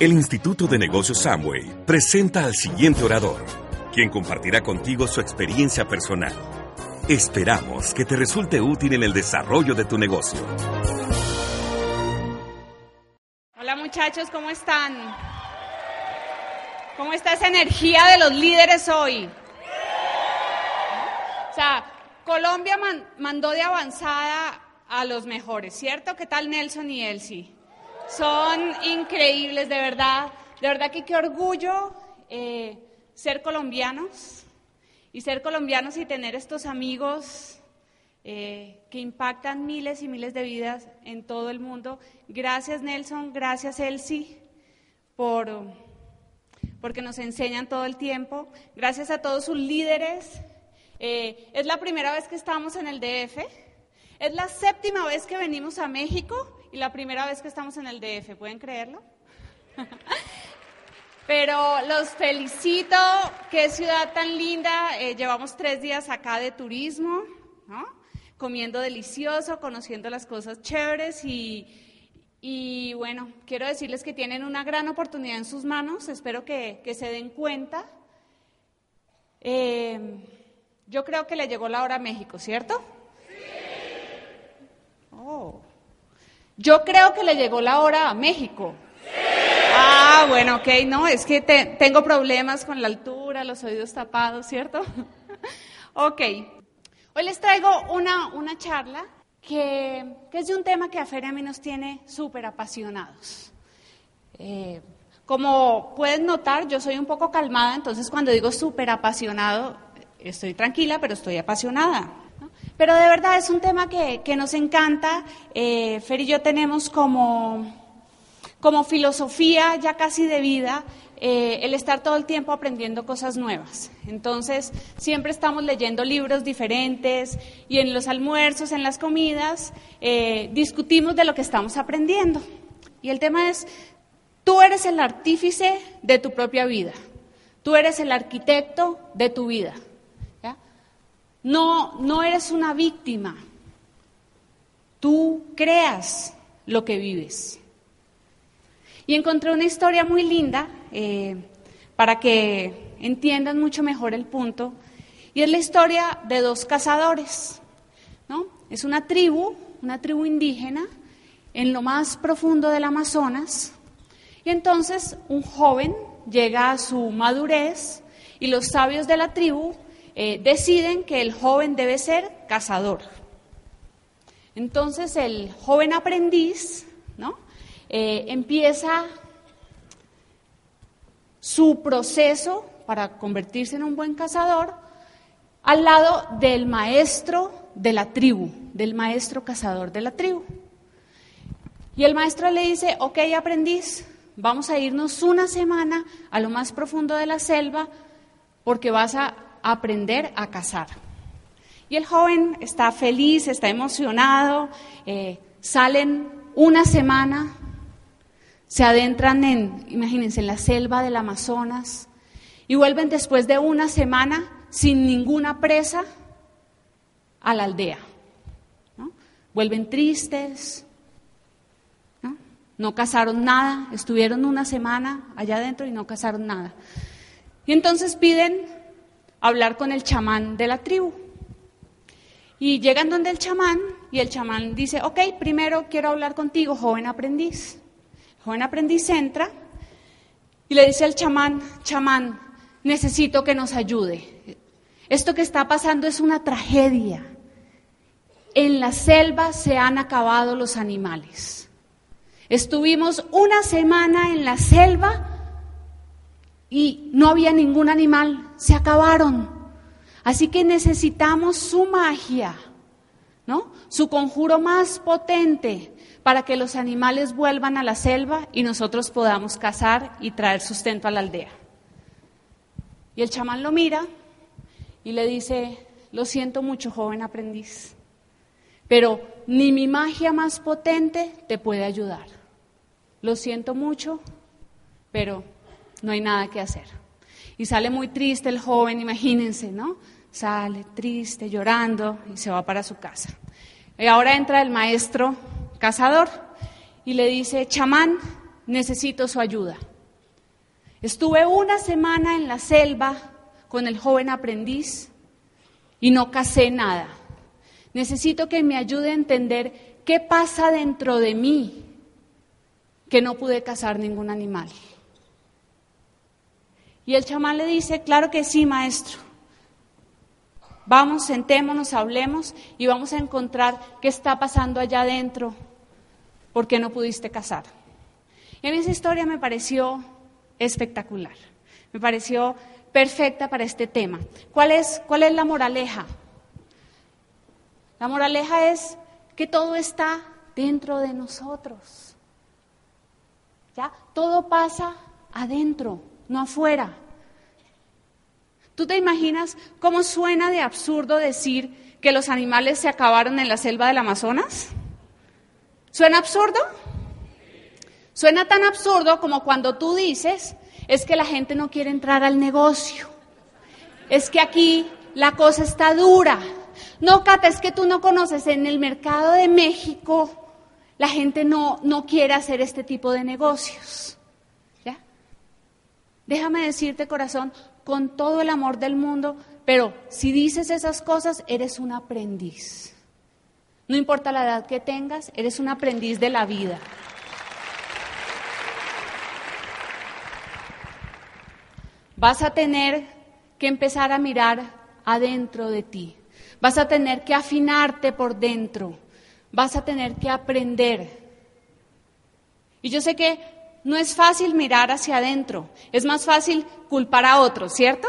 El Instituto de Negocios Samway presenta al siguiente orador, quien compartirá contigo su experiencia personal. Esperamos que te resulte útil en el desarrollo de tu negocio. Hola muchachos, ¿cómo están? ¿Cómo está esa energía de los líderes hoy? O sea, Colombia mandó de avanzada a los mejores, ¿cierto? ¿Qué tal Nelson y Elsie? Son increíbles, de verdad. De verdad que qué orgullo eh, ser colombianos y ser colombianos y tener estos amigos eh, que impactan miles y miles de vidas en todo el mundo. Gracias Nelson, gracias Elsie por porque nos enseñan todo el tiempo. Gracias a todos sus líderes. Eh, es la primera vez que estamos en el DF. Es la séptima vez que venimos a México y la primera vez que estamos en el DF. ¿Pueden creerlo? Pero los felicito, qué ciudad tan linda. Eh, llevamos tres días acá de turismo, comiendo delicioso, conociendo las cosas chéveres y, y bueno, quiero decirles que tienen una gran oportunidad en sus manos, espero que, se den cuenta. Eh, yo creo que le llegó la hora a México, ¿cierto? Sí. Oh. Yo creo que le llegó la hora a México. Ah, bueno, ok, no, es que tengo problemas con la altura, los oídos tapados, ¿cierto? ok. Hoy les traigo una, una charla que, es de un tema que a Feria a mí nos tiene súper apasionados. Eh, como pueden notar, yo soy un poco calmada, entonces cuando digo súper apasionado, estoy tranquila, pero estoy apasionada. Pero de verdad es un tema que, nos encanta. Eh, Fer y yo tenemos como, como filosofía ya casi de vida eh, el estar todo el tiempo aprendiendo cosas nuevas. Entonces, siempre estamos leyendo libros diferentes y en los almuerzos, en las comidas, eh, discutimos de lo que estamos aprendiendo. Y el tema es, tú eres el artífice de tu propia vida, tú eres el arquitecto de tu vida. No, no eres una víctima, tú creas lo que vives. Y encontré una historia muy linda eh, para que entiendan mucho mejor el punto. Y es la historia de dos cazadores. ¿no? Es una tribu, una tribu indígena, en lo más profundo del Amazonas. Y entonces un joven llega a su madurez y los sabios de la tribu eh, deciden que el joven debe ser cazador. Entonces el joven aprendiz ¿no? Eh, empieza su proceso para convertirse en un buen cazador al lado del maestro de la tribu, del maestro cazador de la tribu. Y el maestro le dice, ok aprendiz, vamos a irnos una semana a lo más profundo de la selva porque vas a aprender a cazar. Y el joven está feliz, está emocionado, eh, salen una semana se adentran en, imagínense, en la selva del Amazonas y vuelven después de una semana sin ninguna presa a la aldea. Vuelven tristes, ¿no? no cazaron nada, estuvieron una semana allá adentro y no cazaron nada. Y entonces piden hablar con el chamán de la tribu. Y llegan donde el chamán y el chamán dice, ok, primero quiero hablar contigo, joven aprendiz joven aprendiz entra y le dice al chamán, chamán, necesito que nos ayude. Esto que está pasando es una tragedia. En la selva se han acabado los animales. Estuvimos una semana en la selva y no había ningún animal, se acabaron. Así que necesitamos su magia, ¿no? Su conjuro más potente para que los animales vuelvan a la selva y nosotros podamos cazar y traer sustento a la aldea. Y el chamán lo mira y le dice, lo siento mucho, joven aprendiz, pero ni mi magia más potente te puede ayudar. Lo siento mucho, pero no hay nada que hacer. Y sale muy triste el joven, imagínense, ¿no? Sale triste, llorando y se va para su casa. Y ahora entra el maestro cazador y le dice, chamán, necesito su ayuda. Estuve una semana en la selva con el joven aprendiz y no casé nada. Necesito que me ayude a entender qué pasa dentro de mí que no pude cazar ningún animal. Y el chamán le dice, claro que sí, maestro. Vamos, sentémonos, hablemos y vamos a encontrar qué está pasando allá adentro, por qué no pudiste cazar. Y a mí esa historia me pareció espectacular, me pareció perfecta para este tema. ¿Cuál es, cuál es la moraleja? La moraleja es que todo está dentro de nosotros. ¿Ya? Todo pasa adentro, no afuera. ¿Tú te imaginas cómo suena de absurdo decir que los animales se acabaron en la selva del Amazonas? ¿Suena absurdo? Suena tan absurdo como cuando tú dices, es que la gente no quiere entrar al negocio. Es que aquí la cosa está dura. No, Cata, es que tú no conoces, en el mercado de México la gente no, no quiere hacer este tipo de negocios. Déjame decirte, corazón, con todo el amor del mundo, pero si dices esas cosas, eres un aprendiz. No importa la edad que tengas, eres un aprendiz de la vida. Vas a tener que empezar a mirar adentro de ti. Vas a tener que afinarte por dentro. Vas a tener que aprender. Y yo sé que no es fácil mirar hacia adentro, es más fácil culpar a otros, ¿cierto?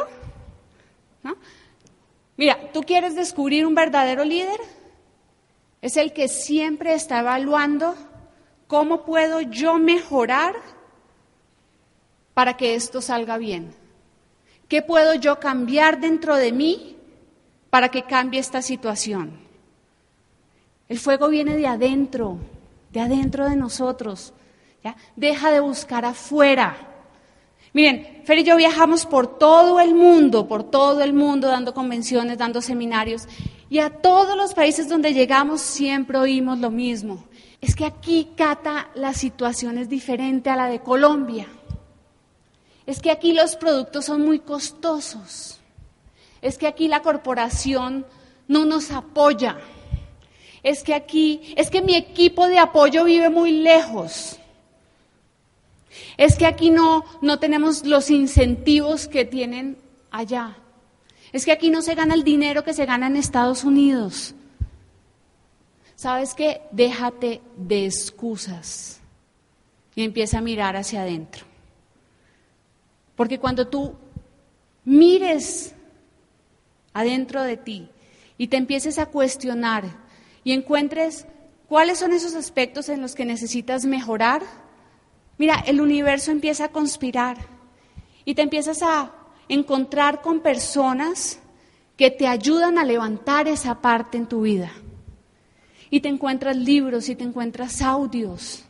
Mira, ¿tú quieres descubrir un verdadero líder? Es el que siempre está evaluando cómo puedo yo mejorar para que esto salga bien. ¿Qué puedo yo cambiar dentro de mí para que cambie esta situación? El fuego viene de adentro, de adentro de nosotros. Deja de buscar afuera. Miren, Fer y yo viajamos por todo el mundo, por todo el mundo, dando convenciones, dando seminarios, y a todos los países donde llegamos siempre oímos lo mismo. Es que aquí, Cata, la situación es diferente a la de Colombia. Es que aquí los productos son muy costosos. Es que aquí la corporación no nos apoya. Es que aquí, es que mi equipo de apoyo vive muy lejos. Es que aquí no, no tenemos los incentivos que tienen allá. Es que aquí no se gana el dinero que se gana en Estados Unidos. ¿Sabes qué? Déjate de excusas y empieza a mirar hacia adentro. Porque cuando tú mires adentro de ti y te empieces a cuestionar y encuentres cuáles son esos aspectos en los que necesitas mejorar, Mira, el universo empieza a conspirar y te empiezas a encontrar con personas que te ayudan a levantar esa parte en tu vida. Y te encuentras libros y te encuentras audios.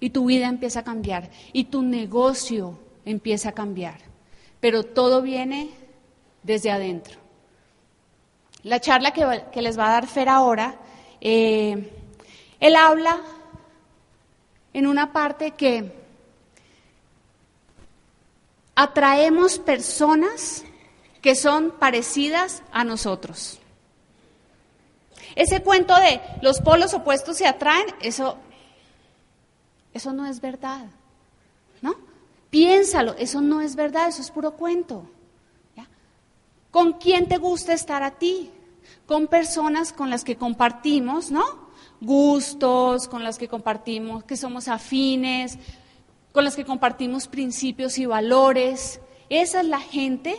Y tu vida empieza a cambiar. Y tu negocio empieza a cambiar. Pero todo viene desde adentro. La charla que, les va a dar Fer ahora, eh, él habla en una parte que atraemos personas que son parecidas a nosotros. Ese cuento de los polos opuestos se atraen, eso, eso no es verdad. ¿No? Piénsalo, eso no es verdad, eso es puro cuento. ¿Con quién te gusta estar a ti? Con personas con las que compartimos, ¿no? Gustos, con las que compartimos, que somos afines, con las que compartimos principios y valores. Esa es la gente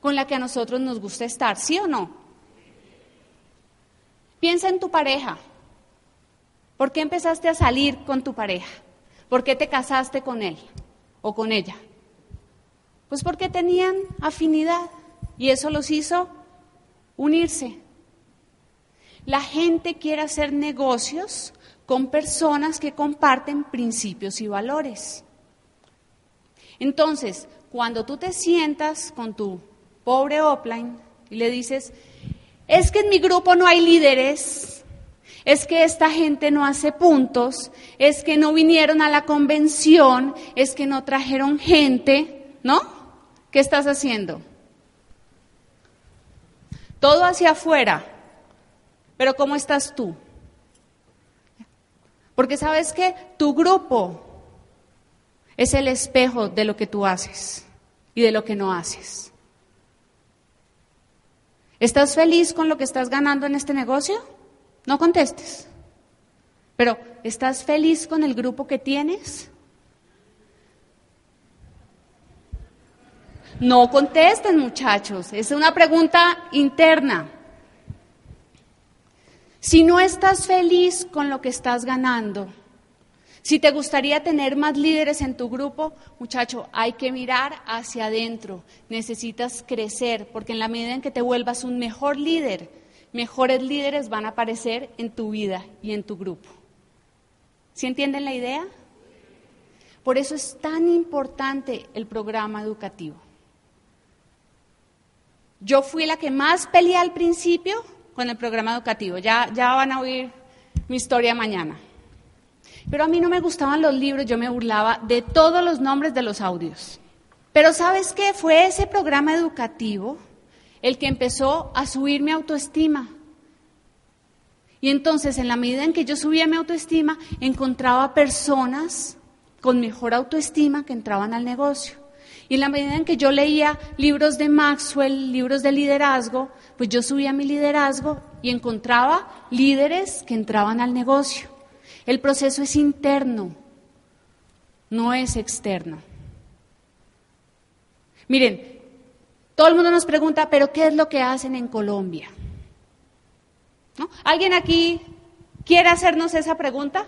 con la que a nosotros nos gusta estar, ¿sí o no? Piensa en tu pareja. ¿Por qué empezaste a salir con tu pareja? ¿Por qué te casaste con él o con ella? Pues porque tenían afinidad y eso los hizo unirse. La gente quiere hacer negocios con personas que comparten principios y valores. Entonces, cuando tú te sientas con tu pobre offline y le dices, es que en mi grupo no hay líderes, es que esta gente no hace puntos, es que no vinieron a la convención, es que no trajeron gente, ¿no? ¿Qué estás haciendo? Todo hacia afuera, pero ¿cómo estás tú? Porque sabes que tu grupo es el espejo de lo que tú haces y de lo que no haces. ¿Estás feliz con lo que estás ganando en este negocio? No contestes. Pero, ¿estás feliz con el grupo que tienes? No contesten, muchachos. Es una pregunta interna. Si no estás feliz con lo que estás ganando, si te gustaría tener más líderes en tu grupo, muchacho, hay que mirar hacia adentro. Necesitas crecer, porque en la medida en que te vuelvas un mejor líder, mejores líderes van a aparecer en tu vida y en tu grupo. ¿Sí entienden la idea? Por eso es tan importante el programa educativo. Yo fui la que más peleé al principio con el programa educativo. Ya, ya van a oír mi historia mañana. Pero a mí no me gustaban los libros, yo me burlaba de todos los nombres de los audios. Pero ¿sabes qué? Fue ese programa educativo el que empezó a subir mi autoestima. Y entonces, en la medida en que yo subía mi autoestima, encontraba personas con mejor autoestima que entraban al negocio. Y en la medida en que yo leía libros de Maxwell, libros de liderazgo, pues yo subía mi liderazgo y encontraba líderes que entraban al negocio. El proceso es interno, no es externo. Miren, todo el mundo nos pregunta, pero ¿qué es lo que hacen en Colombia? ¿Alguien aquí quiere hacernos esa pregunta?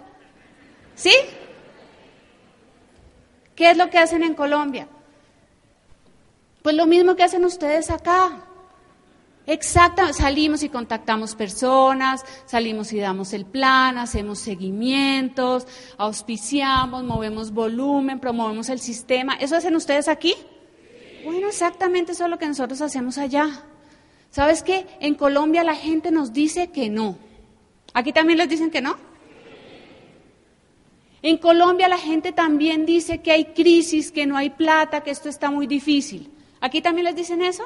¿Sí? ¿Qué es lo que hacen en Colombia? Pues lo mismo que hacen ustedes acá. Exacto, salimos y contactamos personas, salimos y damos el plan, hacemos seguimientos, auspiciamos, movemos volumen, promovemos el sistema. ¿Eso hacen ustedes aquí? Bueno, exactamente eso es lo que nosotros hacemos allá. ¿Sabes qué? En Colombia la gente nos dice que no. ¿Aquí también les dicen que no? En Colombia la gente también dice que hay crisis, que no hay plata, que esto está muy difícil. ¿Aquí también les dicen eso?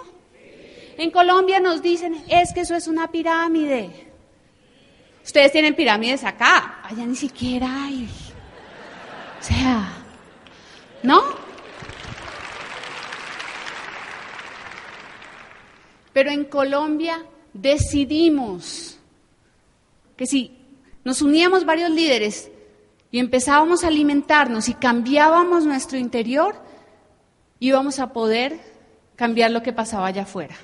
En Colombia nos dicen, es que eso es una pirámide. Ustedes tienen pirámides acá, allá ni siquiera hay. O sea, ¿no? Pero en Colombia decidimos que si nos uníamos varios líderes y empezábamos a alimentarnos y cambiábamos nuestro interior, íbamos a poder cambiar lo que pasaba allá afuera.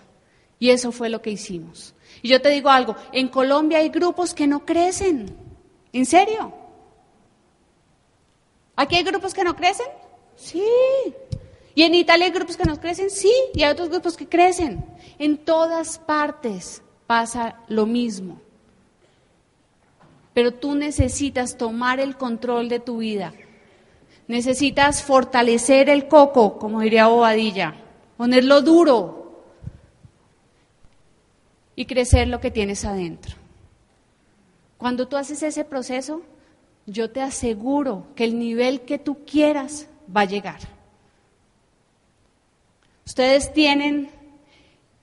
Y eso fue lo que hicimos. Y yo te digo algo, en Colombia hay grupos que no crecen. ¿En serio? ¿Aquí hay grupos que no crecen? Sí. ¿Y en Italia hay grupos que no crecen? Sí. Y hay otros grupos que crecen. En todas partes pasa lo mismo. Pero tú necesitas tomar el control de tu vida. Necesitas fortalecer el coco, como diría Bobadilla ponerlo duro y crecer lo que tienes adentro. Cuando tú haces ese proceso, yo te aseguro que el nivel que tú quieras va a llegar. Ustedes tienen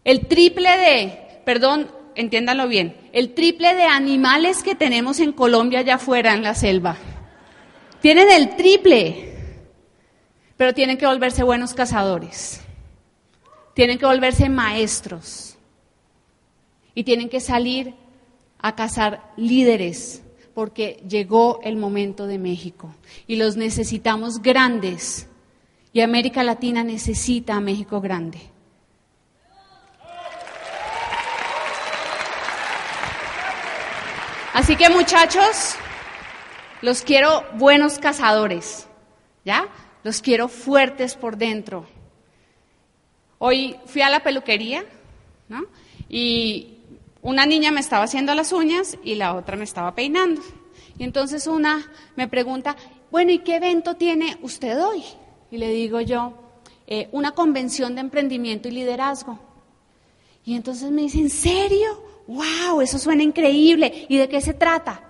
el triple de, perdón, entiéndanlo bien, el triple de animales que tenemos en Colombia allá afuera en la selva. Tienen el triple, pero tienen que volverse buenos cazadores. Tienen que volverse maestros y tienen que salir a cazar líderes porque llegó el momento de México y los necesitamos grandes y América Latina necesita a México grande. Así que muchachos, los quiero buenos cazadores, ¿ya? Los quiero fuertes por dentro. Hoy fui a la peluquería, ¿no? Y una niña me estaba haciendo las uñas y la otra me estaba peinando. Y entonces una me pregunta, bueno, ¿y qué evento tiene usted hoy? Y le digo yo, eh, una convención de emprendimiento y liderazgo. Y entonces me dice, ¿en serio? wow, eso suena increíble. ¿Y de qué se trata?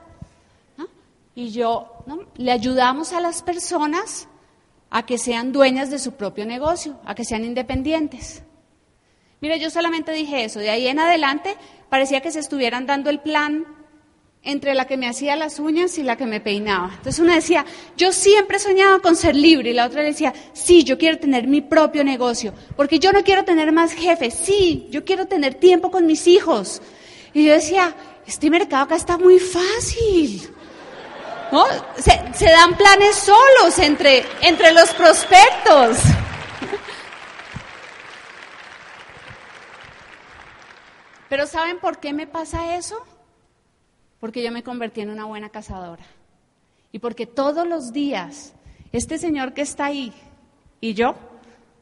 Y yo, le ayudamos a las personas a que sean dueñas de su propio negocio, a que sean independientes. Mire, yo solamente dije eso. De ahí en adelante parecía que se estuvieran dando el plan entre la que me hacía las uñas y la que me peinaba. Entonces una decía, yo siempre he soñado con ser libre y la otra decía, sí, yo quiero tener mi propio negocio, porque yo no quiero tener más jefes, sí, yo quiero tener tiempo con mis hijos. Y yo decía, este mercado acá está muy fácil. Se, dan planes solos entre, entre los prospectos. Pero ¿saben por qué me pasa eso? Porque yo me convertí en una buena cazadora. Y porque todos los días este señor que está ahí y yo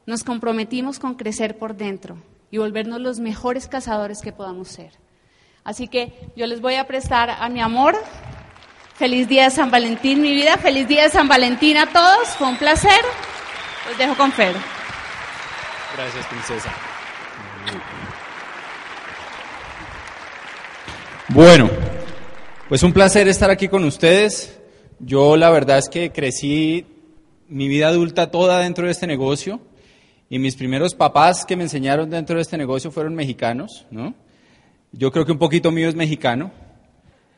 nos comprometimos con crecer por dentro y volvernos los mejores cazadores que podamos ser. Así que yo les voy a prestar a mi amor. Feliz día de San Valentín, mi vida. Feliz día de San Valentín a todos. Fue un placer. Los dejo con Fer. Gracias, princesa. Bueno, pues un placer estar aquí con ustedes. Yo la verdad es que crecí mi vida adulta toda dentro de este negocio y mis primeros papás que me enseñaron dentro de este negocio fueron mexicanos, ¿no? Yo creo que un poquito mío es mexicano.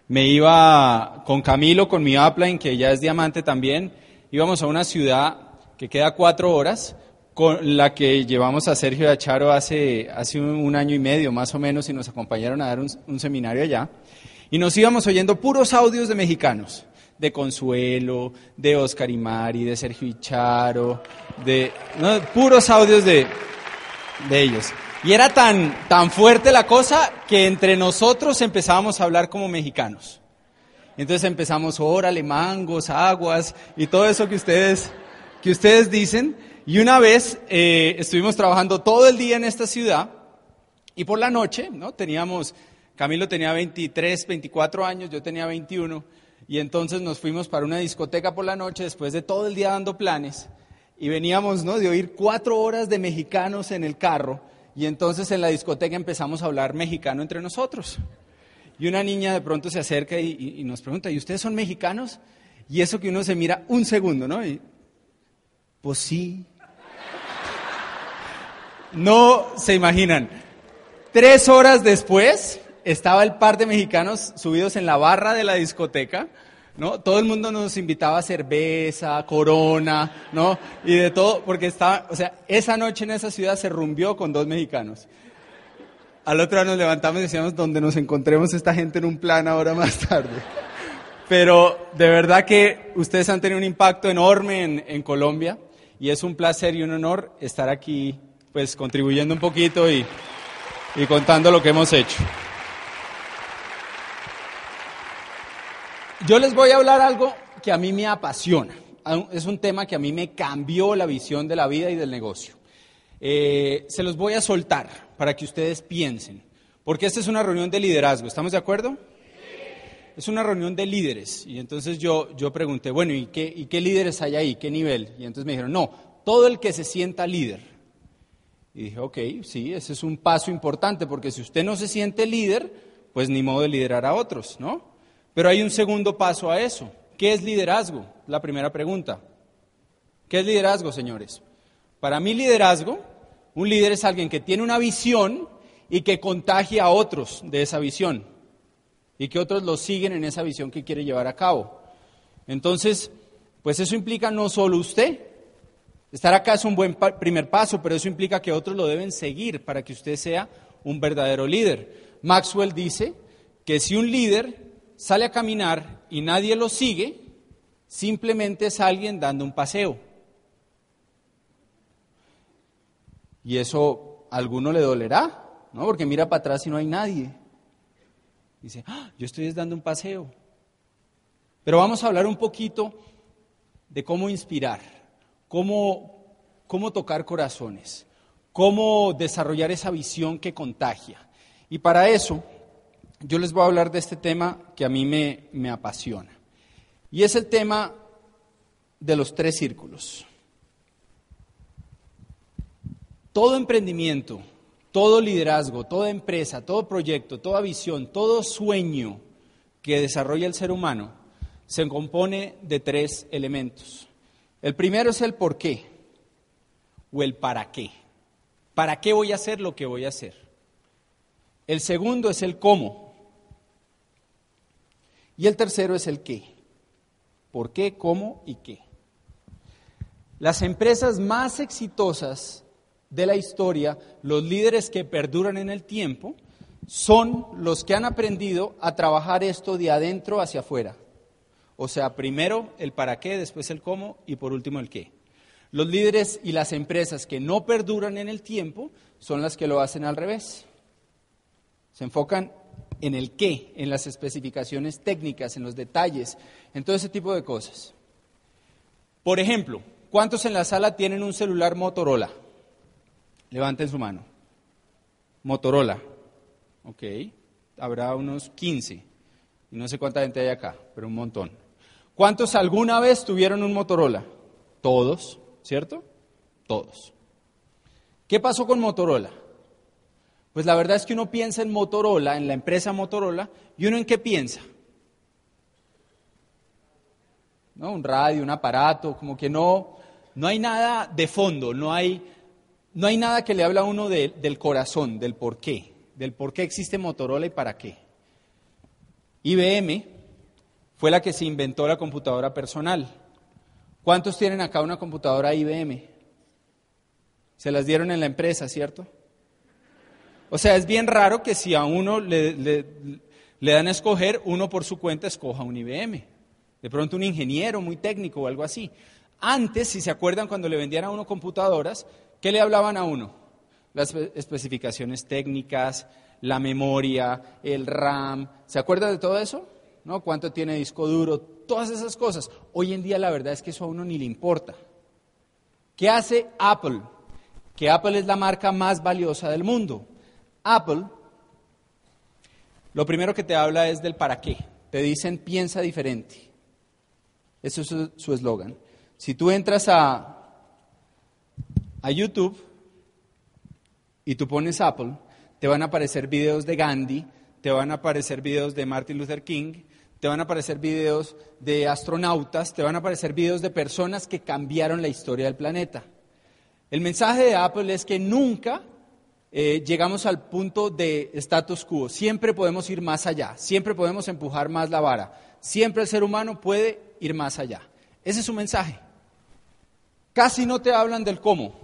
Me iba con Camilo, con mi upline, que ya es diamante también, íbamos a una ciudad que queda cuatro horas, con la que llevamos a Sergio y Charo hace, hace un, año y medio más o menos y nos acompañaron a dar un seminario allá. Y nos íbamos oyendo puros audios de mexicanos, de Consuelo, de Oscar y Mari, de Sergio Icharo, de puros audios de, de ellos. Y era tan, tan fuerte la cosa que entre nosotros empezábamos a hablar como mexicanos. Entonces empezamos, órale, mangos, aguas y todo eso que ustedes, que ustedes dicen. Y una vez eh, estuvimos trabajando todo el día en esta ciudad y por la noche, ¿no? Teníamos Camilo tenía 23, 24 años, yo tenía 21, y entonces nos fuimos para una discoteca por la noche después de todo el día dando planes, y veníamos ¿no? de oír cuatro horas de mexicanos en el carro, y entonces en la discoteca empezamos a hablar mexicano entre nosotros. Y una niña de pronto se acerca y, nos pregunta, ¿y ustedes son mexicanos? Y eso que uno se mira un segundo, ¿no? Y, pues sí. No se imaginan. Tres horas después, estaba el par de mexicanos subidos en la barra de la discoteca, ¿no? Todo el mundo nos invitaba a cerveza, corona, ¿no? Y de todo, porque estaba, o sea, esa noche en esa ciudad se rumbió con dos mexicanos. Al otro día nos levantamos y decíamos, donde nos encontremos esta gente en un plan ahora más tarde. Pero de verdad que ustedes han tenido un impacto enorme en, en Colombia y es un placer y un honor estar aquí, pues contribuyendo un poquito y, y contando lo que hemos hecho. Yo les voy a hablar algo que a mí me apasiona. Es un tema que a mí me cambió la visión de la vida y del negocio. Eh, se los voy a soltar para que ustedes piensen, porque esta es una reunión de liderazgo. ¿Estamos de acuerdo? Es una reunión de líderes. Y entonces yo, yo pregunté, bueno, ¿y qué, ¿y qué líderes hay ahí? ¿Qué nivel? Y entonces me dijeron, no, todo el que se sienta líder. Y dije, ok, sí, ese es un paso importante, porque si usted no se siente líder, pues ni modo de liderar a otros, ¿no? Pero hay un segundo paso a eso. ¿Qué es liderazgo? La primera pregunta. ¿Qué es liderazgo, señores? Para mí liderazgo, un líder es alguien que tiene una visión y que contagia a otros de esa visión y que otros lo siguen en esa visión que quiere llevar a cabo. Entonces, pues eso implica no solo usted. Estar acá es un buen primer paso, pero eso implica que otros lo deben seguir para que usted sea un verdadero líder. Maxwell dice que si un líder sale a caminar y nadie lo sigue, simplemente es alguien dando un paseo. Y eso a alguno le dolerá, ¿no? Porque mira para atrás y no hay nadie. Dice, ah, yo estoy dando un paseo. Pero vamos a hablar un poquito de cómo inspirar, cómo, cómo tocar corazones, cómo desarrollar esa visión que contagia. Y para eso yo les voy a hablar de este tema que a mí me, apasiona. Y es el tema de los tres círculos. Todo emprendimiento, todo liderazgo, toda empresa, todo proyecto, toda visión, todo sueño que desarrolla el ser humano se compone de tres elementos. El primero es el por qué o el para qué. ¿Para qué voy a hacer lo que voy a hacer? El segundo es el cómo. Y el tercero es el qué. ¿Por qué, cómo y qué? Las empresas más exitosas de la historia, los líderes que perduran en el tiempo, son los que han aprendido a trabajar esto de adentro hacia afuera. O sea, primero el para qué, después el cómo y por último el qué. Los líderes y las empresas que no perduran en el tiempo son las que lo hacen al revés. Se enfocan en el qué, en las especificaciones técnicas, en los detalles, en todo ese tipo de cosas. Por ejemplo, ¿cuántos en la sala tienen un celular Motorola? Levanten su mano. Motorola. Ok. Habrá unos 15. Y no sé cuánta gente hay acá, pero un montón. ¿Cuántos alguna vez tuvieron un Motorola? Todos, ¿cierto? Todos. ¿Qué pasó con Motorola? Pues la verdad es que uno piensa en Motorola, en la empresa Motorola, y uno en qué piensa. ¿No? Un radio, un aparato, como que no, no hay nada de fondo, no hay, no hay nada que le habla a uno del corazón, del por qué, del por qué existe Motorola y para qué. IBM fue la que se inventó la computadora personal. ¿Cuántos tienen acá una computadora IBM? Se las dieron en la empresa, ¿cierto? O sea, es bien raro que si a uno le, le, dan a escoger, uno por su cuenta escoja un IBM. De pronto un ingeniero muy técnico o algo así. Antes, si se acuerdan, cuando le vendían a uno computadoras, ¿Qué le hablaban a uno? Las especificaciones técnicas, la memoria, el RAM. ¿Se acuerda de todo eso? ¿No? ¿Cuánto tiene disco duro? Todas esas cosas. Hoy en día la verdad es que eso a uno ni le importa. ¿Qué hace Apple? Que Apple es la marca más valiosa del mundo. Apple, lo primero que te habla es del para qué. Te dicen piensa diferente. Eso es su eslogan. Si tú entras a a YouTube y tú pones Apple, te van a aparecer videos de Gandhi, te van a aparecer videos de Martin Luther King, te van a aparecer videos de astronautas, te van a aparecer videos de personas que cambiaron la historia del planeta. El mensaje de Apple es que nunca eh, llegamos al punto de status quo, siempre podemos ir más allá, siempre podemos empujar más la vara, siempre el ser humano puede ir más allá. Ese es su mensaje. Casi no te hablan del cómo,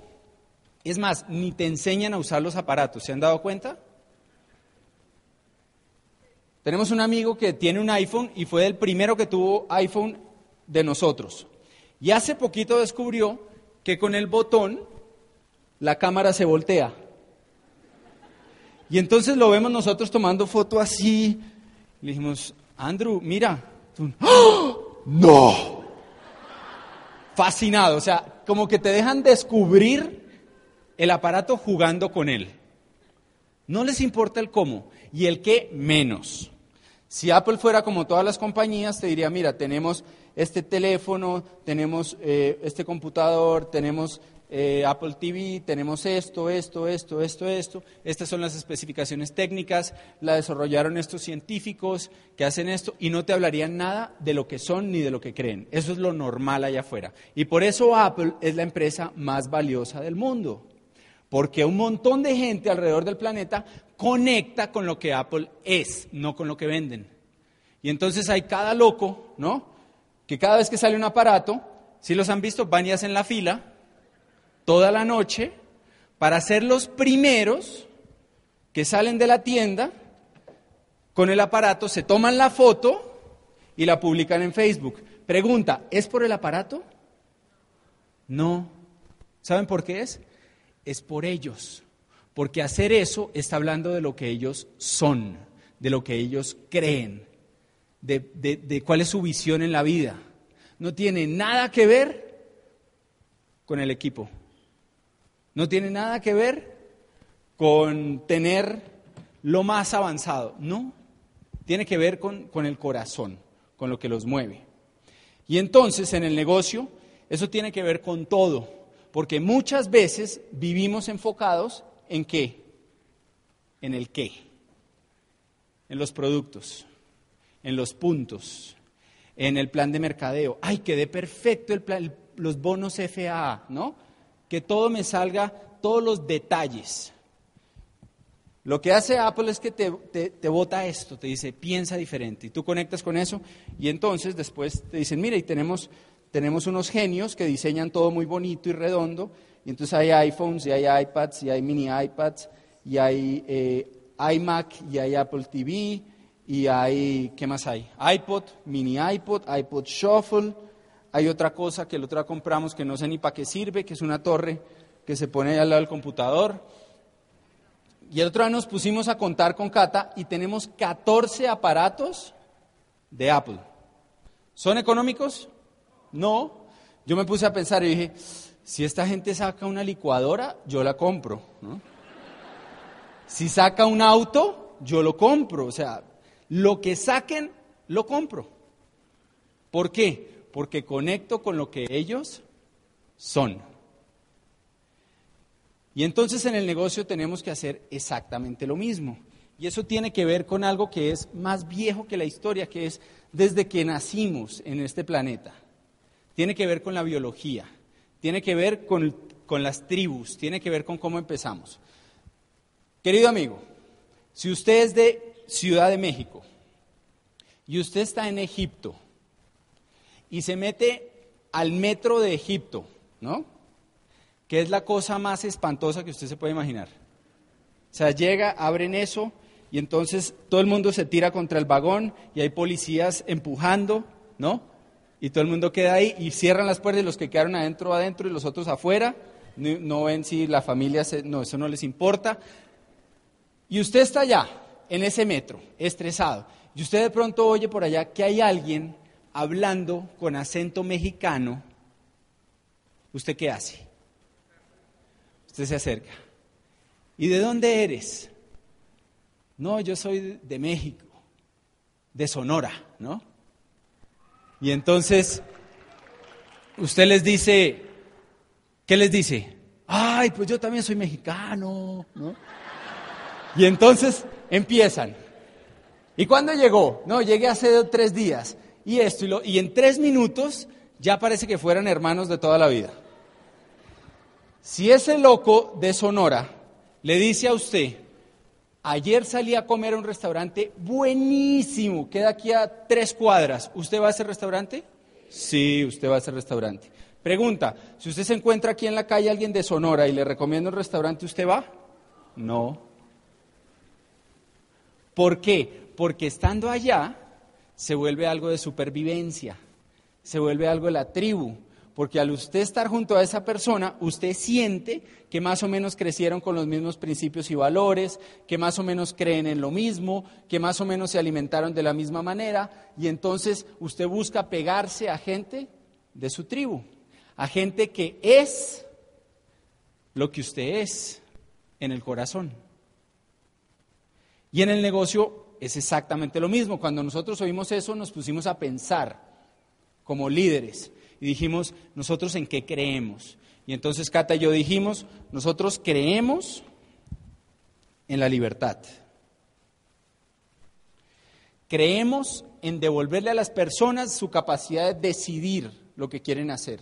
es más, ni te enseñan a usar los aparatos. ¿Se han dado cuenta? Tenemos un amigo que tiene un iPhone y fue el primero que tuvo iPhone de nosotros. Y hace poquito descubrió que con el botón la cámara se voltea. Y entonces lo vemos nosotros tomando foto así. Le dijimos, Andrew, mira. ¡Ah! No. Fascinado. O sea, como que te dejan descubrir el aparato jugando con él. No les importa el cómo y el qué menos. Si Apple fuera como todas las compañías, te diría, mira, tenemos este teléfono, tenemos eh, este computador, tenemos eh, Apple TV, tenemos esto, esto, esto, esto, esto. Estas son las especificaciones técnicas, la desarrollaron estos científicos que hacen esto y no te hablarían nada de lo que son ni de lo que creen. Eso es lo normal allá afuera. Y por eso Apple es la empresa más valiosa del mundo porque un montón de gente alrededor del planeta conecta con lo que Apple es, no con lo que venden. Y entonces hay cada loco, ¿no? Que cada vez que sale un aparato, si los han visto, van y hacen la fila toda la noche para ser los primeros que salen de la tienda con el aparato, se toman la foto y la publican en Facebook. Pregunta, ¿es por el aparato? No. ¿Saben por qué es? es por ellos, porque hacer eso está hablando de lo que ellos son, de lo que ellos creen, de, cuál es su visión en la vida. No tiene nada que ver con el equipo, no tiene nada que ver con tener lo más avanzado, no, tiene que ver con, con el corazón, con lo que los mueve. Y entonces en el negocio eso tiene que ver con todo porque muchas veces vivimos enfocados en qué? en el qué, en los productos, en los puntos, en el plan de mercadeo. Ay, quedé perfecto el plan, los bonos FAA, ¿no? Que todo me salga, todos los detalles. Lo que hace Apple es que te, te, bota esto, te dice, piensa diferente. Y tú conectas con eso y entonces después te dicen, mira, y tenemos, tenemos unos genios que diseñan todo muy bonito y redondo. Y entonces hay iPhones y hay iPads y hay mini iPads y hay eh, iMac y hay Apple TV y hay, ¿qué más hay? iPod, mini iPod, iPod Shuffle. Hay otra cosa que el otro día compramos que no sé ni para qué sirve, que es una torre que se pone al lado del computador. Y el otro día nos pusimos a contar con Cata y tenemos 14 aparatos de Apple. ¿Son económicos? No. Yo me puse a pensar y dije, si esta gente saca una licuadora, yo la compro. Si saca un auto, yo lo compro. O sea, lo que saquen, lo compro. ¿Por qué? Porque conecto con lo que ellos son. Y entonces en el negocio tenemos que hacer exactamente lo mismo. Y eso tiene que ver con algo que es más viejo que la historia, que es desde que nacimos en este planeta. Tiene que ver con la biología, tiene que ver con, con las tribus, tiene que ver con cómo empezamos. Querido amigo, si usted es de Ciudad de México y usted está en Egipto y se mete al metro de Egipto, ¿no? que es la cosa más espantosa que usted se puede imaginar. O sea, llega, abren eso y entonces todo el mundo se tira contra el vagón y hay policías empujando, ¿no? Y todo el mundo queda ahí y cierran las puertas y los que quedaron adentro, adentro y los otros afuera. No, ven si la familia, se, no, eso no les importa. Y usted está allá, en ese metro, estresado. Y usted de pronto oye por allá que hay alguien hablando con acento mexicano. ¿Usted qué hace? Usted se acerca. ¿Y de dónde eres? No, yo soy de México, de Sonora, ¿no? Y entonces usted les dice, ¿qué les dice? Ay, pues yo también soy mexicano, ¿no? Y entonces empiezan. ¿Y cuándo llegó? No, llegué hace tres días. Y esto, y, lo, y en tres minutos ya parece que fueran hermanos de toda la vida. Si ese loco de Sonora le dice a usted, ayer salí a comer a un restaurante buenísimo, queda aquí a tres cuadras, ¿usted va a ese restaurante? Sí, usted va a ese restaurante. Pregunta, si usted se encuentra aquí en la calle alguien de Sonora y le recomienda un restaurante, ¿usted va? No. ¿Por qué? Porque estando allá se vuelve algo de supervivencia, se vuelve algo de la tribu, porque al usted estar junto a esa persona, usted siente que más o menos crecieron con los mismos principios y valores, que más o menos creen en lo mismo, que más o menos se alimentaron de la misma manera, y entonces usted busca pegarse a gente de su tribu, a gente que es lo que usted es en el corazón. Y en el negocio es exactamente lo mismo. Cuando nosotros oímos eso, nos pusimos a pensar como líderes y dijimos, nosotros en qué creemos. Y entonces Cata y yo dijimos, nosotros creemos en la libertad. Creemos en devolverle a las personas su capacidad de decidir lo que quieren hacer.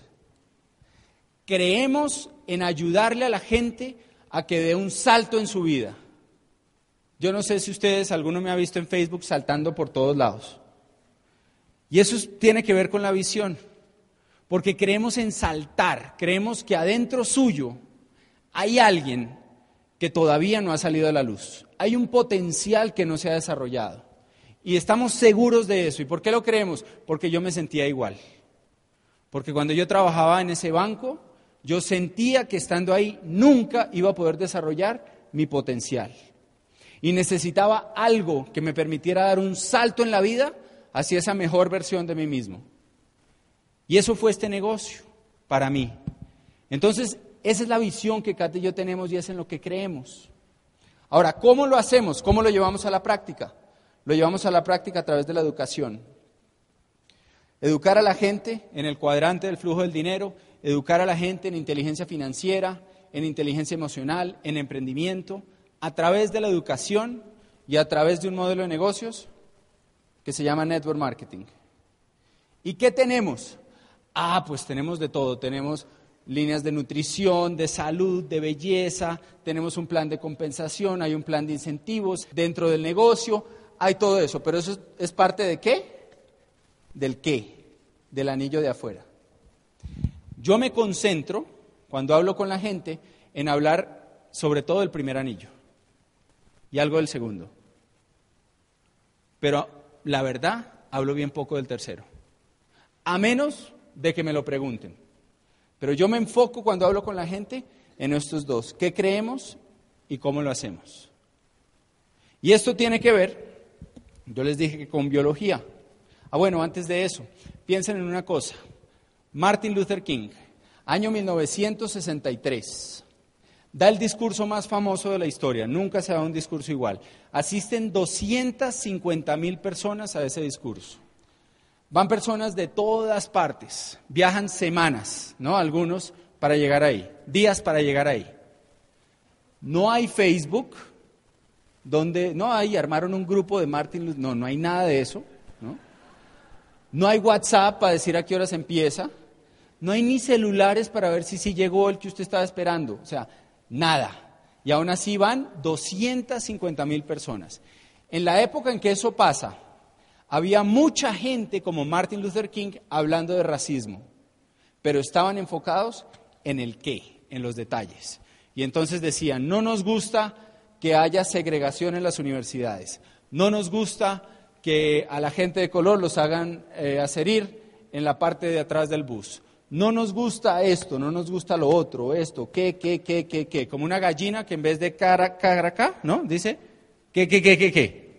Creemos en ayudarle a la gente a que dé un salto en su vida. Yo no sé si ustedes, alguno me ha visto en Facebook saltando por todos lados. Y eso tiene que ver con la visión porque creemos en saltar, creemos que adentro suyo hay alguien que todavía no ha salido a la luz, hay un potencial que no se ha desarrollado. Y estamos seguros de eso. ¿Y por qué lo creemos? Porque yo me sentía igual. Porque cuando yo trabajaba en ese banco, yo sentía que estando ahí nunca iba a poder desarrollar mi potencial. Y necesitaba algo que me permitiera dar un salto en la vida hacia esa mejor versión de mí mismo. Y eso fue este negocio para mí. Entonces, esa es la visión que Kate y yo tenemos y es en lo que creemos. Ahora, ¿cómo lo hacemos? ¿Cómo lo llevamos a la práctica? Lo llevamos a la práctica a través de la educación. Educar a la gente en el cuadrante del flujo del dinero, educar a la gente en inteligencia financiera, en inteligencia emocional, en emprendimiento, a través de la educación y a través de un modelo de negocios que se llama Network Marketing. ¿Y qué tenemos? Ah, pues tenemos de todo. Tenemos líneas de nutrición, de salud, de belleza, tenemos un plan de compensación, hay un plan de incentivos dentro del negocio, hay todo eso. Pero eso es parte de qué? Del qué, del anillo de afuera. Yo me concentro, cuando hablo con la gente, en hablar sobre todo del primer anillo y algo del segundo. Pero la verdad, hablo bien poco del tercero. A menos de que me lo pregunten. Pero yo me enfoco cuando hablo con la gente en estos dos. ¿Qué creemos y cómo lo hacemos? Y esto tiene que ver, yo les dije que con biología. Ah, bueno, antes de eso, piensen en una cosa. Martin Luther King, año 1963. Da el discurso más famoso de la historia, nunca se da un discurso igual. Asisten 250 mil personas a ese discurso. Van personas de todas partes, viajan semanas, ¿no? Algunos para llegar ahí, días para llegar ahí. No hay Facebook, donde, no hay, armaron un grupo de Martin Luther, no, no hay nada de eso, ¿no? No hay WhatsApp para decir a qué horas empieza, no hay ni celulares para ver si sí llegó el que usted estaba esperando, o sea, Nada. Y aún así van 250 mil personas. En la época en que eso pasa, había mucha gente como Martin Luther King hablando de racismo, pero estaban enfocados en el qué, en los detalles. Y entonces decían, no nos gusta que haya segregación en las universidades, no nos gusta que a la gente de color los hagan eh, en la parte de atrás del bus, no nos gusta esto, no nos gusta lo otro, esto, qué, qué, qué, qué, qué, como una gallina que en vez de cara, cara, acá, ¿no? Dice, qué, qué, qué, qué, qué.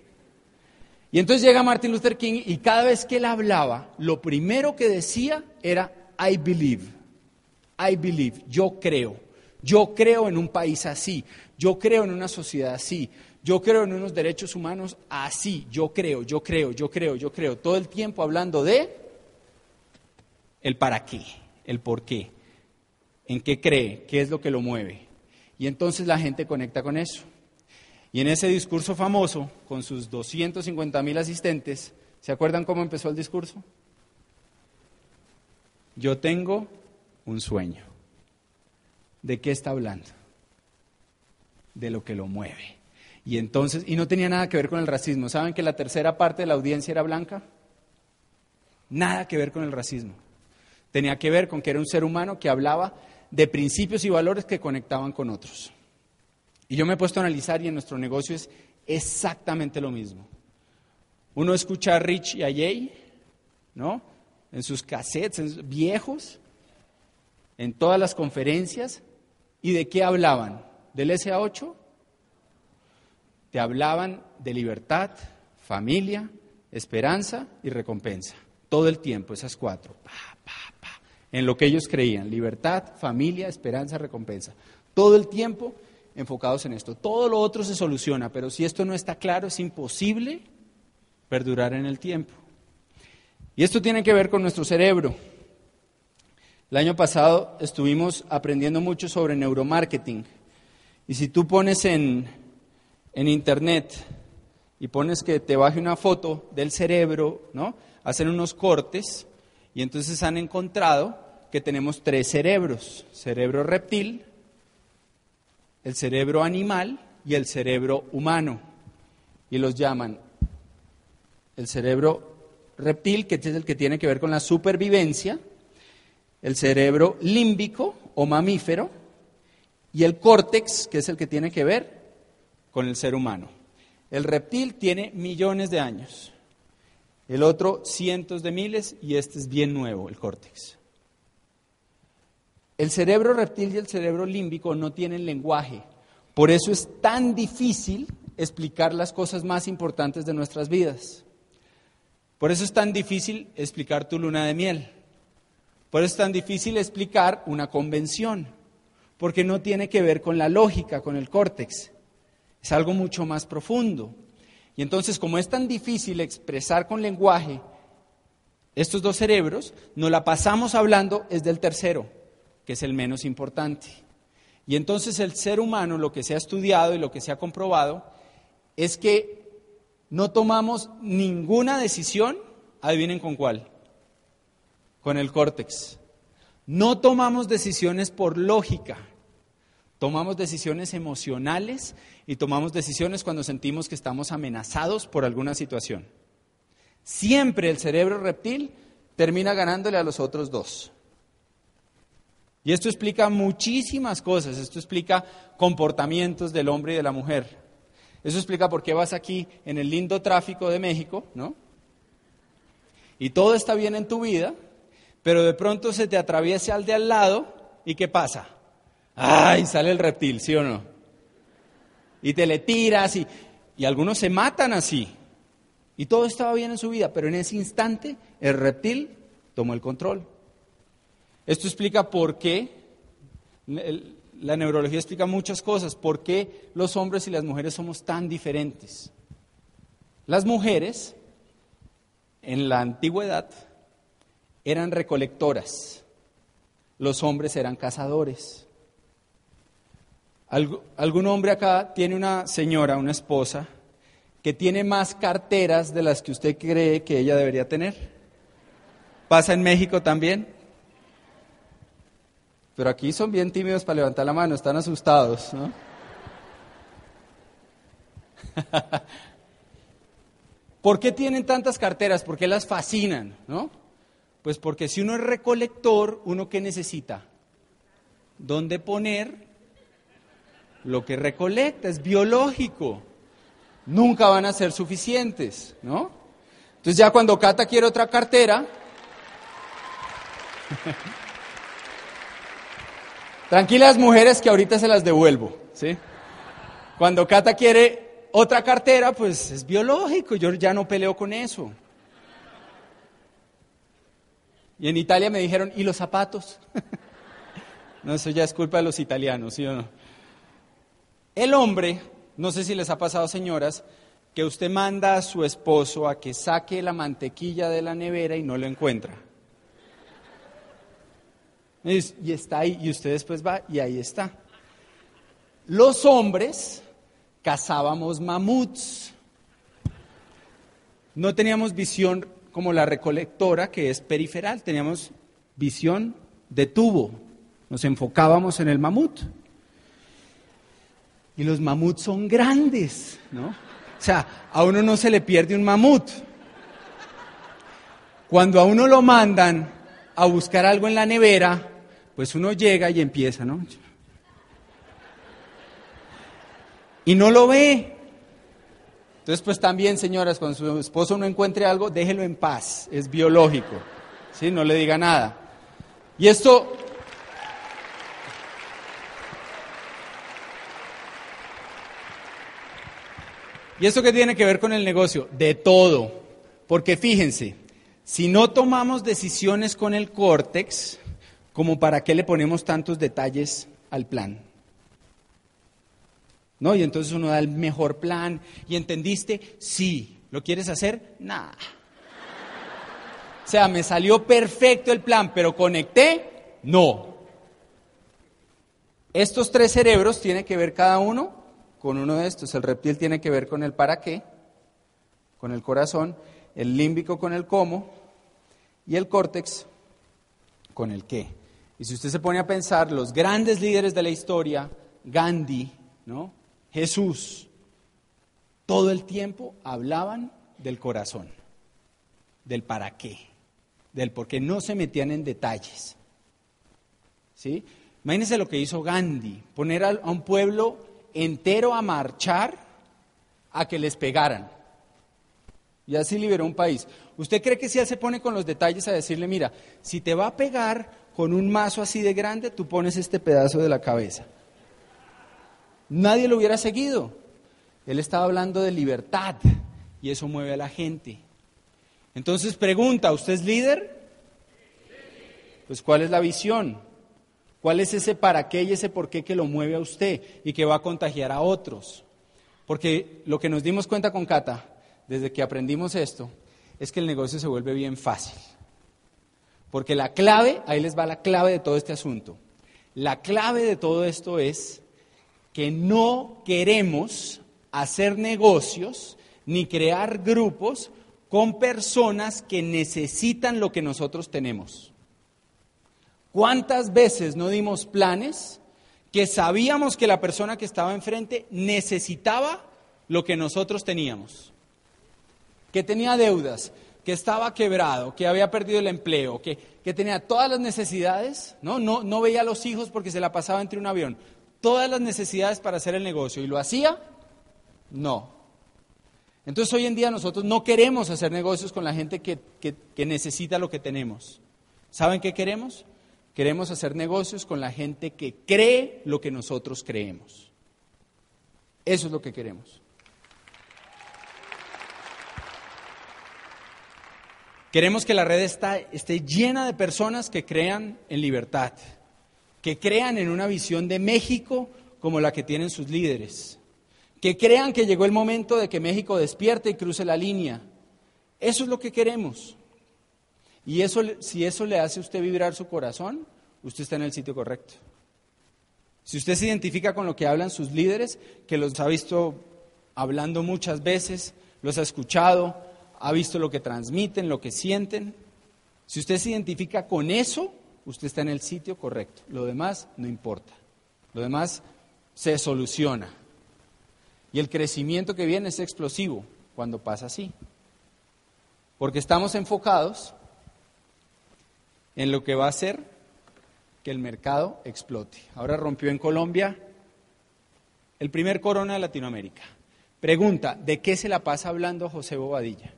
Y entonces llega Martin Luther King y cada vez que él hablaba, lo primero que decía era, I believe, I believe, yo creo, yo creo en un país así, yo creo en una sociedad así, yo creo en unos derechos humanos así, yo creo, yo creo, yo creo, yo creo, todo el tiempo hablando de el para qué el por qué, en qué cree, qué es lo que lo mueve. Y entonces la gente conecta con eso. Y en ese discurso famoso, con sus 250 mil asistentes, ¿se acuerdan cómo empezó el discurso? Yo tengo un sueño. ¿De qué está hablando? De lo que lo mueve. Y entonces, y no tenía nada que ver con el racismo. ¿Saben que la tercera parte de la audiencia era blanca? Nada que ver con el racismo. Tenía que ver con que era un ser humano que hablaba de principios y valores que conectaban con otros. Y yo me he puesto a analizar y en nuestro negocio es exactamente lo mismo. Uno escucha a Rich y a Jay, ¿no? En sus cassettes viejos, en todas las conferencias. ¿Y de qué hablaban? ¿Del SA8? Te hablaban de libertad, familia, esperanza y recompensa. Todo el tiempo, esas cuatro en lo que ellos creían, libertad, familia, esperanza, recompensa. Todo el tiempo enfocados en esto. Todo lo otro se soluciona, pero si esto no está claro, es imposible perdurar en el tiempo. Y esto tiene que ver con nuestro cerebro. El año pasado estuvimos aprendiendo mucho sobre neuromarketing. Y si tú pones en, en internet y pones que te baje una foto del cerebro, ¿no? Hacen unos cortes y entonces han encontrado que tenemos tres cerebros, cerebro reptil, el cerebro animal y el cerebro humano. Y los llaman el cerebro reptil, que es el que tiene que ver con la supervivencia, el cerebro límbico o mamífero, y el córtex, que es el que tiene que ver con el ser humano. El reptil tiene millones de años el otro cientos de miles y este es bien nuevo, el córtex. El cerebro reptil y el cerebro límbico no tienen lenguaje, por eso es tan difícil explicar las cosas más importantes de nuestras vidas. Por eso es tan difícil explicar tu luna de miel. Por eso es tan difícil explicar una convención, porque no tiene que ver con la lógica, con el córtex. Es algo mucho más profundo. Y entonces, como es tan difícil expresar con lenguaje estos dos cerebros, nos la pasamos hablando es del tercero, que es el menos importante. Y entonces el ser humano, lo que se ha estudiado y lo que se ha comprobado, es que no tomamos ninguna decisión, adivinen con cuál, con el córtex. No tomamos decisiones por lógica, tomamos decisiones emocionales y tomamos decisiones cuando sentimos que estamos amenazados por alguna situación. Siempre el cerebro reptil termina ganándole a los otros dos. Y esto explica muchísimas cosas, esto explica comportamientos del hombre y de la mujer. Eso explica por qué vas aquí en el lindo tráfico de México, ¿no? Y todo está bien en tu vida, pero de pronto se te atraviesa al de al lado y ¿qué pasa? ¡Ay! Sale el reptil, ¿sí o no? Y te le tiras y, y algunos se matan así. Y todo estaba bien en su vida, pero en ese instante el reptil tomó el control. Esto explica por qué, la neurología explica muchas cosas, por qué los hombres y las mujeres somos tan diferentes. Las mujeres, en la antigüedad, eran recolectoras, los hombres eran cazadores. ¿Algún hombre acá tiene una señora, una esposa, que tiene más carteras de las que usted cree que ella debería tener? ¿Pasa en México también? Pero aquí son bien tímidos para levantar la mano, están asustados, ¿no? ¿Por qué tienen tantas carteras? ¿Por qué las fascinan? ¿no? Pues porque si uno es recolector, ¿uno qué necesita? ¿Dónde poner lo que recolecta? Es biológico. Nunca van a ser suficientes, ¿no? Entonces ya cuando Cata quiere otra cartera, Tranquilas mujeres que ahorita se las devuelvo, ¿sí? Cuando Cata quiere otra cartera, pues es biológico, yo ya no peleo con eso. Y en Italia me dijeron, ¿y los zapatos? no, eso ya es culpa de los italianos, ¿sí o no? El hombre, no sé si les ha pasado, señoras, que usted manda a su esposo a que saque la mantequilla de la nevera y no lo encuentra. Y está ahí, y usted después va y ahí está. Los hombres cazábamos mamuts. No teníamos visión como la recolectora, que es periferal, teníamos visión de tubo. Nos enfocábamos en el mamut. Y los mamuts son grandes, ¿no? O sea, a uno no se le pierde un mamut. Cuando a uno lo mandan a buscar algo en la nevera, pues uno llega y empieza, ¿no? Y no lo ve. Entonces, pues también, señoras, cuando su esposo no encuentre algo, déjelo en paz, es biológico, ¿sí? No le diga nada. Y esto... ¿Y esto qué tiene que ver con el negocio? De todo. Porque fíjense, si no tomamos decisiones con el córtex, como para qué le ponemos tantos detalles al plan. ¿No? Y entonces uno da el mejor plan. ¿Y entendiste? Sí. ¿Lo quieres hacer? Nada. O sea, me salió perfecto el plan, pero conecté, no. Estos tres cerebros tienen que ver cada uno con uno de estos. El reptil tiene que ver con el para qué, con el corazón, el límbico con el cómo y el córtex con el qué. Y si usted se pone a pensar, los grandes líderes de la historia, Gandhi, ¿no? Jesús, todo el tiempo hablaban del corazón, del para qué, del por qué no se metían en detalles. ¿Sí? Imagínense lo que hizo Gandhi, poner a un pueblo entero a marchar a que les pegaran. Y así liberó un país. ¿Usted cree que si él se pone con los detalles a decirle, mira, si te va a pegar, con un mazo así de grande, tú pones este pedazo de la cabeza. Nadie lo hubiera seguido. Él estaba hablando de libertad y eso mueve a la gente. Entonces pregunta, ¿usted es líder? Pues ¿cuál es la visión? ¿Cuál es ese para qué y ese por qué que lo mueve a usted y que va a contagiar a otros? Porque lo que nos dimos cuenta con Cata, desde que aprendimos esto, es que el negocio se vuelve bien fácil. Porque la clave, ahí les va la clave de todo este asunto. La clave de todo esto es que no queremos hacer negocios ni crear grupos con personas que necesitan lo que nosotros tenemos. ¿Cuántas veces no dimos planes que sabíamos que la persona que estaba enfrente necesitaba lo que nosotros teníamos? Que tenía deudas, que estaba quebrado, que había perdido el empleo, que, tenía todas las necesidades, ¿no? ¿no? No veía a los hijos porque se la pasaba entre un avión, todas las necesidades para hacer el negocio. ¿Y lo hacía? No. Entonces hoy en día nosotros no queremos hacer negocios con la gente que, que necesita lo que tenemos. ¿Saben qué queremos? Queremos hacer negocios con la gente que cree lo que nosotros creemos. Eso es lo que queremos. Queremos que la red esté llena de personas que crean en libertad, que crean en una visión de México como la que tienen sus líderes, que crean que llegó el momento de que México despierte y cruce la línea. Eso es lo que queremos. Y eso, si eso le hace a usted vibrar su corazón, usted está en el sitio correcto. Si usted se identifica con lo que hablan sus líderes, que los ha visto hablando muchas veces, los ha escuchado, ha visto lo que transmiten, lo que sienten. Si usted se identifica con eso, usted está en el sitio correcto. Lo demás no importa. Lo demás se soluciona. Y el crecimiento que viene es explosivo cuando pasa así. Porque estamos enfocados en lo que va a hacer que el mercado explote. Ahora rompió en Colombia el primer corona de Latinoamérica. Pregunta, ¿de qué se la pasa hablando José Bobadilla?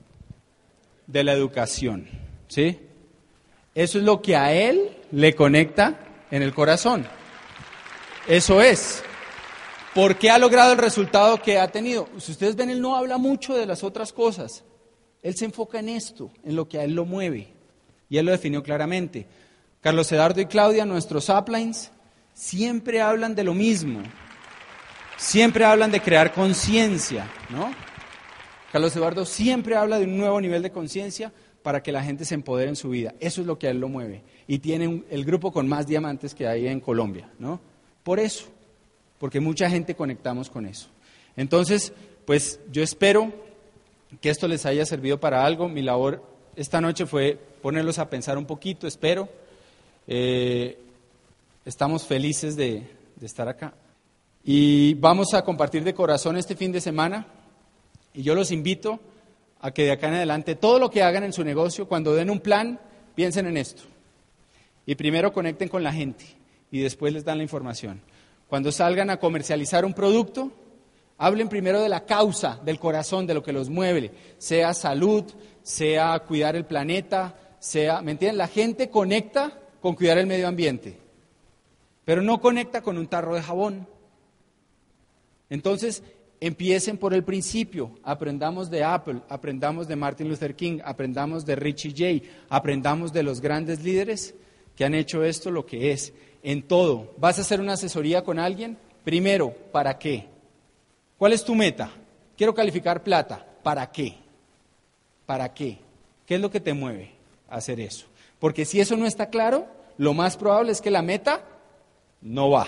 de la educación. ¿Sí? Eso es lo que a él le conecta en el corazón. Eso es. ¿Por qué ha logrado el resultado que ha tenido? Si ustedes ven, él no habla mucho de las otras cosas. Él se enfoca en esto, en lo que a él lo mueve. Y él lo definió claramente. Carlos Eduardo y Claudia, nuestros uplines, siempre hablan de lo mismo. Siempre hablan de crear conciencia, ¿no? Carlos Eduardo siempre habla de un nuevo nivel de conciencia para que la gente se empodere en su vida. Eso es lo que a él lo mueve. Y tiene el grupo con más diamantes que hay en Colombia, ¿no? Por eso, porque mucha gente conectamos con eso. Entonces, pues yo espero que esto les haya servido para algo. Mi labor esta noche fue ponerlos a pensar un poquito, espero. Eh, estamos felices de estar acá. Y vamos a compartir de corazón este fin de semana y yo los invito a que de acá en adelante todo lo que hagan en su negocio, cuando den un plan, piensen en esto. Y primero conecten con la gente y después les dan la información. Cuando salgan a comercializar un producto, hablen primero de la causa, del corazón, de lo que los mueve, sea salud, sea cuidar el planeta, sea, ¿me entienden? La gente conecta con cuidar el medio ambiente, pero no conecta con un tarro de jabón. Entonces, Empiecen por el principio, aprendamos de Apple, aprendamos de Martin Luther King, aprendamos de Richie Jay, aprendamos de los grandes líderes que han hecho esto lo que es. En todo, ¿vas a hacer una asesoría con alguien? Primero, ¿para qué? ¿Cuál es tu meta? Quiero calificar plata. ¿Para qué? ¿Para qué? ¿Qué es lo que te mueve a hacer eso? Porque si eso no está claro, lo más probable es que la meta no va.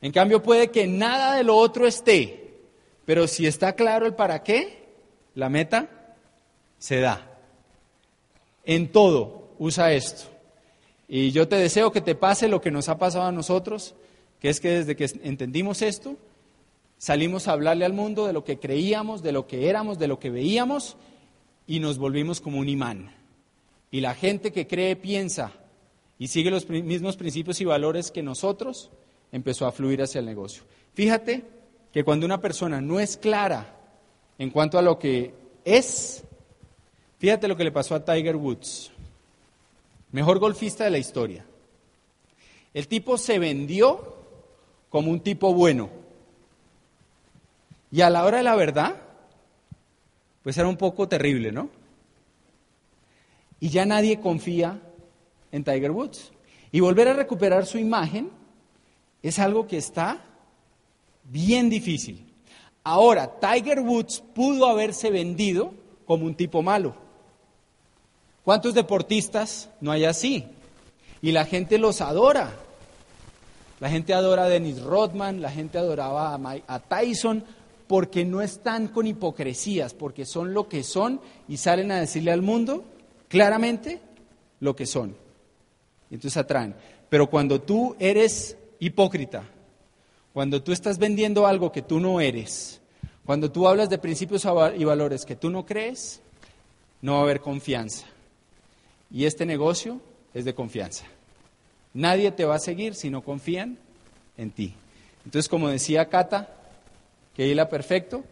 En cambio, puede que nada de lo otro esté, pero si está claro el para qué, la meta se da. En todo, usa esto. Y yo te deseo que te pase lo que nos ha pasado a nosotros, que es que desde que entendimos esto, salimos a hablarle al mundo de lo que creíamos, de lo que éramos, de lo que veíamos, y nos volvimos como un imán. Y la gente que cree, piensa y sigue los mismos principios y valores que nosotros, empezó a fluir hacia el negocio. Fíjate que cuando una persona no es clara en cuanto a lo que es, fíjate lo que le pasó a Tiger Woods, mejor golfista de la historia. El tipo se vendió como un tipo bueno. Y a la hora de la verdad, pues era un poco terrible, ¿no? Y ya nadie confía en Tiger Woods. Y volver a recuperar su imagen es algo que está bien difícil. Ahora, Tiger Woods pudo haberse vendido como un tipo malo. ¿Cuántos deportistas no hay así? Y la gente los adora. La gente adora a Dennis Rodman, la gente adoraba a, Tyson, porque no están con hipocresías, porque son lo que son y salen a decirle al mundo claramente lo que son. Y entonces atraen. Pero cuando tú eres hipócrita, cuando tú estás vendiendo algo que tú no eres, cuando tú hablas de principios y valores que tú no crees, no va a haber confianza. Y este negocio es de confianza. Nadie te va a seguir si no confían en ti. Entonces, como decía Cata, que hila perfecto,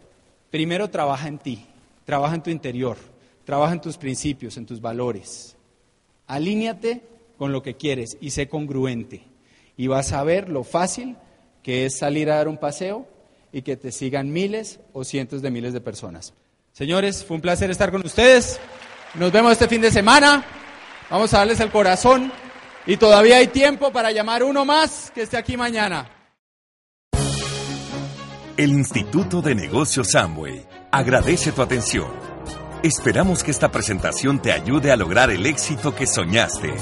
primero trabaja en ti, trabaja en tu interior, trabaja en tus principios, en tus valores. Alíñate con lo que quieres y sé congruente. Y vas a ver lo fácil que es salir a dar un paseo y que te sigan miles o cientos de miles de personas. Señores, fue un placer estar con ustedes. Nos vemos este fin de semana. Vamos a darles el corazón y todavía hay tiempo para llamar uno más que esté aquí mañana. El Instituto de Negocios Samway agradece tu atención. Esperamos que esta presentación te ayude a lograr el éxito que soñaste.